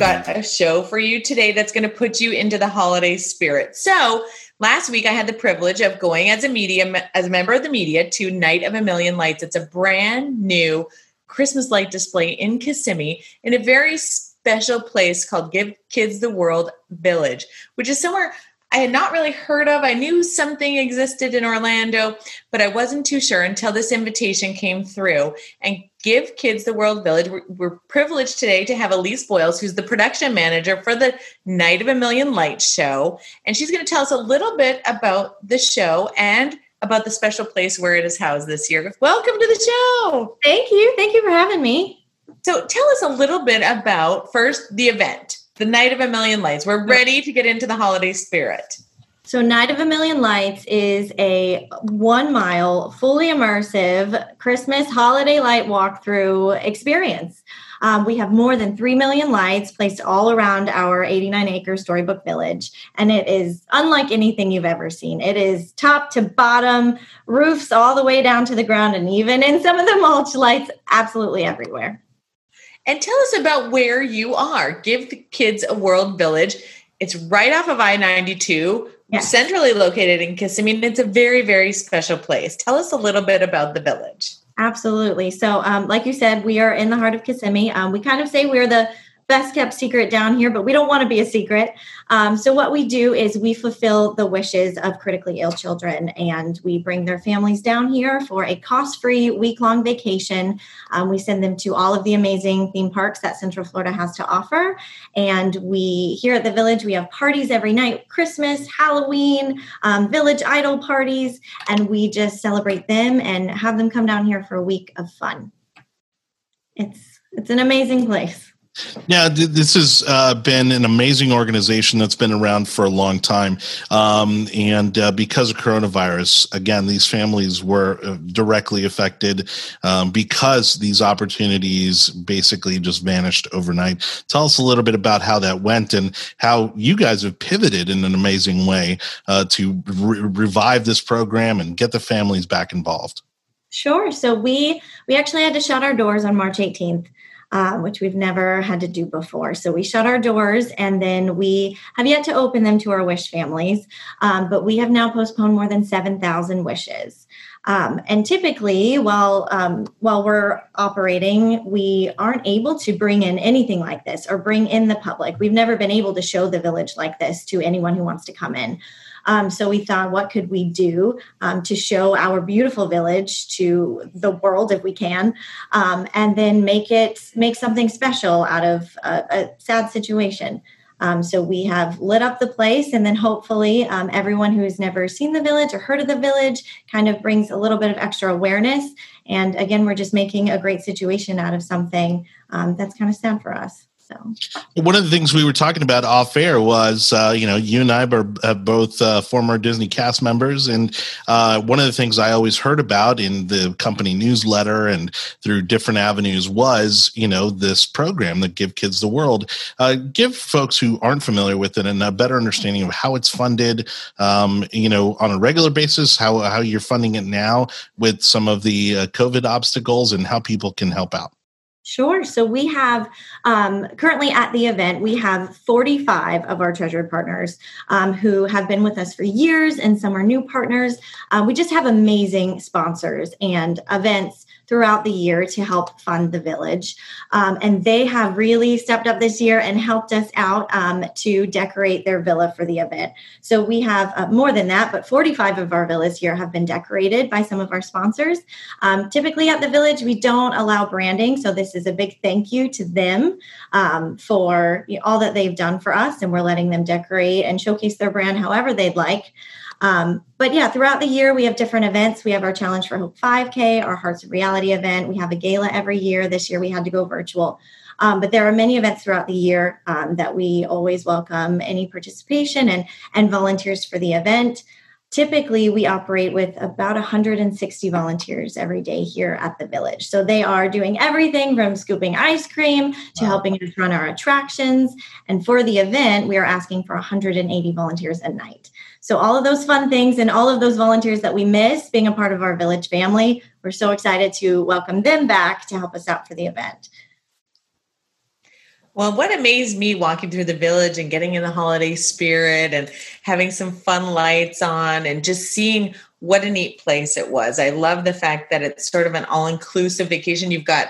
got a show for you today that's going to put you into the holiday spirit. So, last week I had the privilege of going as a media as a member of the media to Night of a Million Lights. It's a brand new Christmas light display in Kissimmee in a very special place called Give Kids the World Village, which is somewhere I had not really heard of. I knew something existed in Orlando, but I wasn't too sure until this invitation came through. And Give Kids the World Village, we're, we're privileged today to have Elise Boyles, who's the production manager for the Night of a Million Lights show. And she's going to tell us a little bit about the show and about the special place where it is housed this year. Welcome to the show. Thank you. Thank you for having me. So, tell us a little bit about first the event the Night of a Million Lights. We're ready to get into the holiday spirit. So, Night of a Million Lights is a one mile, fully immersive Christmas holiday light walkthrough experience. Um, we have more than 3 million lights placed all around our 89 acre storybook village, and it is unlike anything you've ever seen. It is top to bottom, roofs all the way down to the ground, and even in some of the mulch lights, absolutely everywhere. And tell us about where you are. Give the kids a world village. It's right off of I 92, yes. centrally located in Kissimmee. It's a very, very special place. Tell us a little bit about the village. Absolutely. So, um, like you said, we are in the heart of Kissimmee. Um, we kind of say we're the best kept secret down here, but we don't want to be a secret. Um, so, what we do is we fulfill the wishes of critically ill children and we bring their families down here for a cost free week long vacation. Um, we send them to all of the amazing theme parks that Central Florida has to offer. And we, here at the village, we have parties every night Christmas, Halloween, um, village idol parties, and we just celebrate them and have them come down here for a week of fun. It's, it's an amazing place. Yeah, this has uh, been an amazing organization that's been around for a long time. Um, and uh, because of coronavirus, again, these families were uh, directly affected um, because these opportunities basically just vanished overnight. Tell us a little bit about how that went and how you guys have pivoted in an amazing way uh, to re- revive this program and get the families back involved. Sure. So we we actually had to shut our doors on March 18th um, which we've never had to do before. So we shut our doors and then we have yet to open them to our wish families, um, but we have now postponed more than 7,000 wishes. Um, and typically, while um, while we're operating, we aren't able to bring in anything like this or bring in the public. We've never been able to show the village like this to anyone who wants to come in. Um, so we thought, what could we do um, to show our beautiful village to the world if we can, um, and then make it make something special out of a, a sad situation. Um, so we have lit up the place, and then hopefully um, everyone who has never seen the village or heard of the village kind of brings a little bit of extra awareness. And again, we're just making a great situation out of something um, that's kind of sad for us. So one of the things we were talking about off air was, uh, you know, you and I are, are both uh, former Disney cast members, and uh, one of the things I always heard about in the company newsletter and through different avenues was, you know, this program that Give Kids the World. Uh, give folks who aren't familiar with it and a better understanding of how it's funded, um, you know, on a regular basis, how how you're funding it now with some of the uh, COVID obstacles, and how people can help out. Sure. So we have um, currently at the event, we have 45 of our treasured partners um, who have been with us for years, and some are new partners. Uh, we just have amazing sponsors and events throughout the year to help fund the village. Um, and they have really stepped up this year and helped us out um, to decorate their villa for the event. So we have uh, more than that, but 45 of our villas here have been decorated by some of our sponsors. Um, typically at the village, we don't allow branding. So this is a big thank you to them um, for you know, all that they've done for us. And we're letting them decorate and showcase their brand however they'd like. Um, but yeah, throughout the year, we have different events. We have our Challenge for Hope 5K, our Hearts of Reality event. We have a gala every year. This year, we had to go virtual. Um, but there are many events throughout the year um, that we always welcome any participation and, and volunteers for the event. Typically, we operate with about 160 volunteers every day here at the village. So they are doing everything from scooping ice cream to wow. helping us run our attractions. And for the event, we are asking for 180 volunteers a night. So, all of those fun things and all of those volunteers that we miss being a part of our village family, we're so excited to welcome them back to help us out for the event. Well, what amazed me walking through the village and getting in the holiday spirit and having some fun lights on and just seeing what a neat place it was. I love the fact that it's sort of an all inclusive vacation. You've got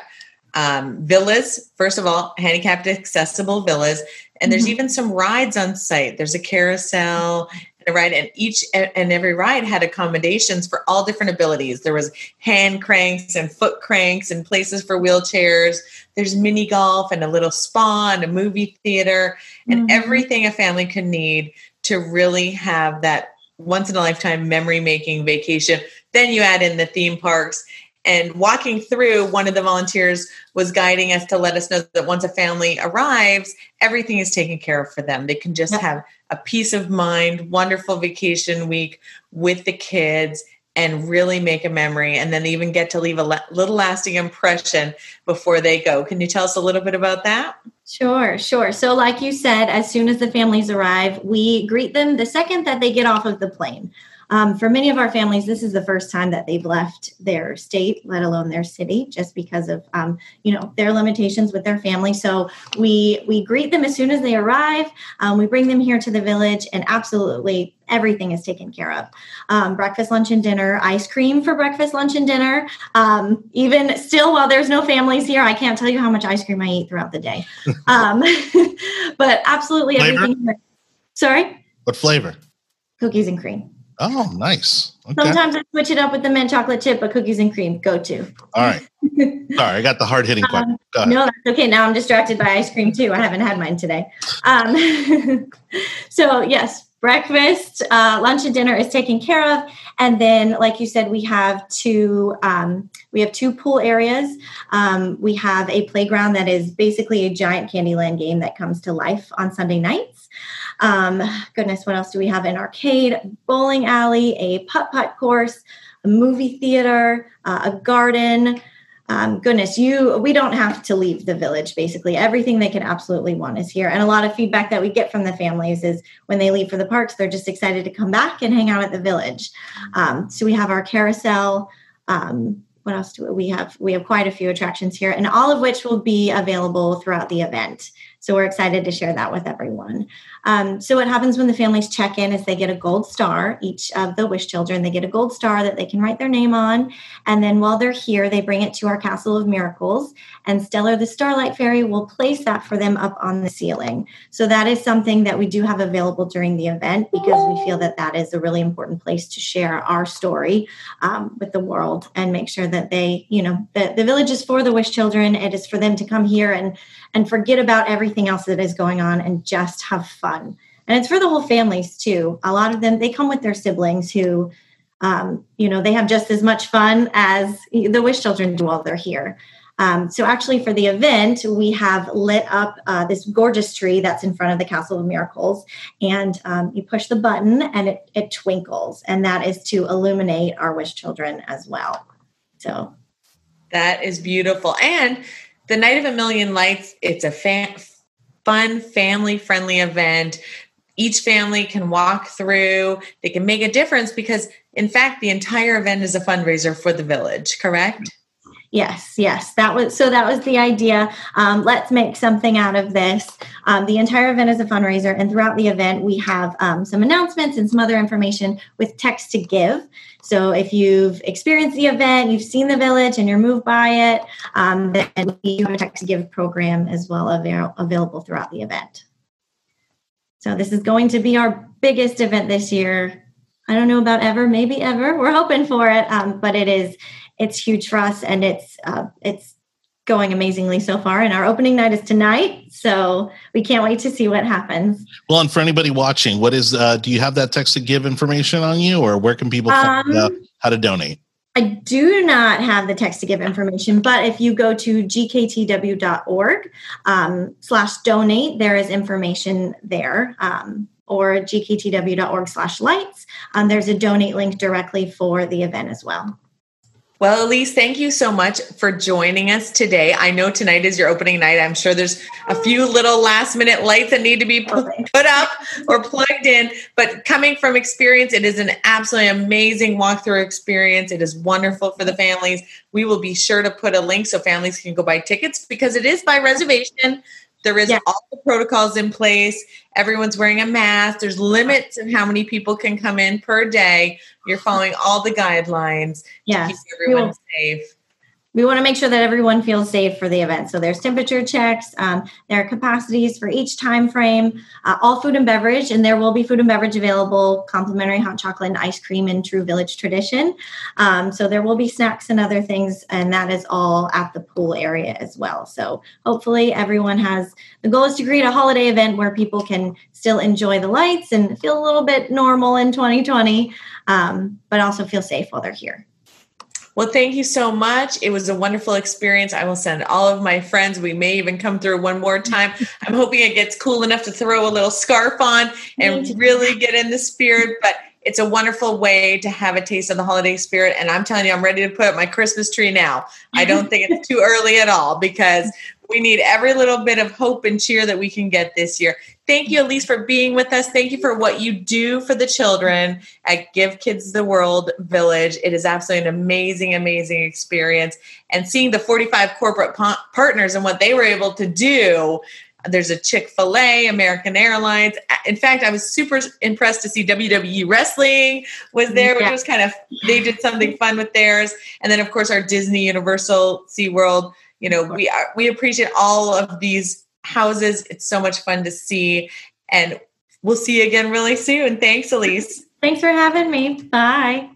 um, villas, first of all, handicapped accessible villas, and there's mm-hmm. even some rides on site. There's a carousel a ride, and each and every ride had accommodations for all different abilities. There was hand cranks and foot cranks and places for wheelchairs. There's mini golf and a little spa and a movie theater and mm-hmm. everything a family could need to really have that once in a lifetime memory making vacation. Then you add in the theme parks and walking through one of the volunteers was guiding us to let us know that once a family arrives everything is taken care of for them. They can just have a peace of mind wonderful vacation week with the kids and really make a memory. And then even get to leave a little lasting impression before they go. Can you tell us a little bit about that? Sure, sure. So, like you said, as soon as the families arrive, we greet them the second that they get off of the plane. Um, for many of our families, this is the first time that they've left their state, let alone their city, just because of um, you know their limitations with their family. So we we greet them as soon as they arrive. Um, we bring them here to the village, and absolutely everything is taken care of. Um, breakfast, lunch, and dinner, ice cream for breakfast, lunch, and dinner. Um, even still, while there's no families here, I can't tell you how much ice cream I eat throughout the day. Um, but absolutely flavor? everything. Sorry? What flavor? Cookies and cream. Oh, nice. Okay. Sometimes I switch it up with the mint chocolate chip, but cookies and cream go to. All right. Sorry, I got the hard hitting question. Um, no, that's okay. Now I'm distracted by ice cream too. I haven't had mine today. Um, so, yes, breakfast, uh, lunch, and dinner is taken care of. And then, like you said, we have two um, we have two pool areas. Um, we have a playground that is basically a giant Candyland game that comes to life on Sunday nights. Um, goodness, what else do we have? An arcade, bowling alley, a putt putt course, a movie theater, uh, a garden. Um, goodness, you we don't have to leave the village. Basically, everything they could absolutely want is here. And a lot of feedback that we get from the families is when they leave for the parks, they're just excited to come back and hang out at the village. Um, so we have our carousel. Um, what else do we have? We have quite a few attractions here, and all of which will be available throughout the event. So we're excited to share that with everyone. Um, so what happens when the families check in is they get a gold star. Each of the wish children they get a gold star that they can write their name on, and then while they're here, they bring it to our Castle of Miracles, and Stellar the Starlight Fairy will place that for them up on the ceiling. So that is something that we do have available during the event because we feel that that is a really important place to share our story um, with the world and make sure that they, you know, the, the village is for the wish children. It is for them to come here and and forget about everything else that is going on and just have fun. And it's for the whole families too. A lot of them, they come with their siblings who, um, you know, they have just as much fun as the wish children do while they're here. Um, so actually for the event, we have lit up uh, this gorgeous tree that's in front of the Castle of Miracles. And um, you push the button and it, it twinkles. And that is to illuminate our wish children as well. So that is beautiful. And the Night of a Million Lights, it's a fan, fun, family friendly event. Each family can walk through, they can make a difference because, in fact, the entire event is a fundraiser for the village, correct? Yes, yes, that was so. That was the idea. Um, let's make something out of this. Um, the entire event is a fundraiser, and throughout the event, we have um, some announcements and some other information with text to give. So, if you've experienced the event, you've seen the village, and you're moved by it, um, then we have a text to give program as well avail- available throughout the event. So, this is going to be our biggest event this year. I don't know about ever, maybe ever. We're hoping for it, um, but it is it's huge for us and it's uh, it's going amazingly so far and our opening night is tonight so we can't wait to see what happens well and for anybody watching what is uh, do you have that text to give information on you or where can people find um, how to donate I do not have the text to give information, but if you go to gktw.org um, slash donate, there is information there. Um, or gktw.org slash lights. Um, there's a donate link directly for the event as well. Well, Elise, thank you so much for joining us today. I know tonight is your opening night. I'm sure there's a few little last minute lights that need to be oh, put up or plugged in, but coming from experience, it is an absolutely amazing walkthrough experience. It is wonderful for the families. We will be sure to put a link so families can go buy tickets because it is by reservation There is yeah. all the protocols in place. Everyone's wearing a mask. There's limits of how many people can come in per day. You're following all the guidelines yes. to keep everyone safe we want to make sure that everyone feels safe for the event. So there's temperature checks. Um, there are capacities for each time frame. Uh, all food and beverage, and there will be food and beverage available. Complimentary hot chocolate and ice cream in True Village tradition. Um, so there will be snacks and other things, and that is all at the pool area as well. So hopefully everyone has the goal is to create a holiday event where people can still enjoy the lights and feel a little bit normal in 2020, um, but also feel safe while they're here. Well, thank you so much. It was a wonderful experience. I will send all of my friends. We may even come through one more time. I'm hoping it gets cool enough to throw a little scarf on and really get in the spirit. But it's a wonderful way to have a taste of the holiday spirit. And I'm telling you, I'm ready to put up my Christmas tree now. I don't think it's too early at all because we need every little bit of hope and cheer that we can get this year. Thank you, Elise, for being with us. Thank you for what you do for the children at Give Kids the World Village. It is absolutely an amazing, amazing experience. And seeing the 45 corporate pa- partners and what they were able to do there's a Chick fil A, American Airlines. In fact, I was super impressed to see WWE Wrestling was there, which was kind of, they did something fun with theirs. And then, of course, our Disney, Universal, SeaWorld you know we are, we appreciate all of these houses. It's so much fun to see. And we'll see you again really soon. Thanks elise. Thanks for having me. Bye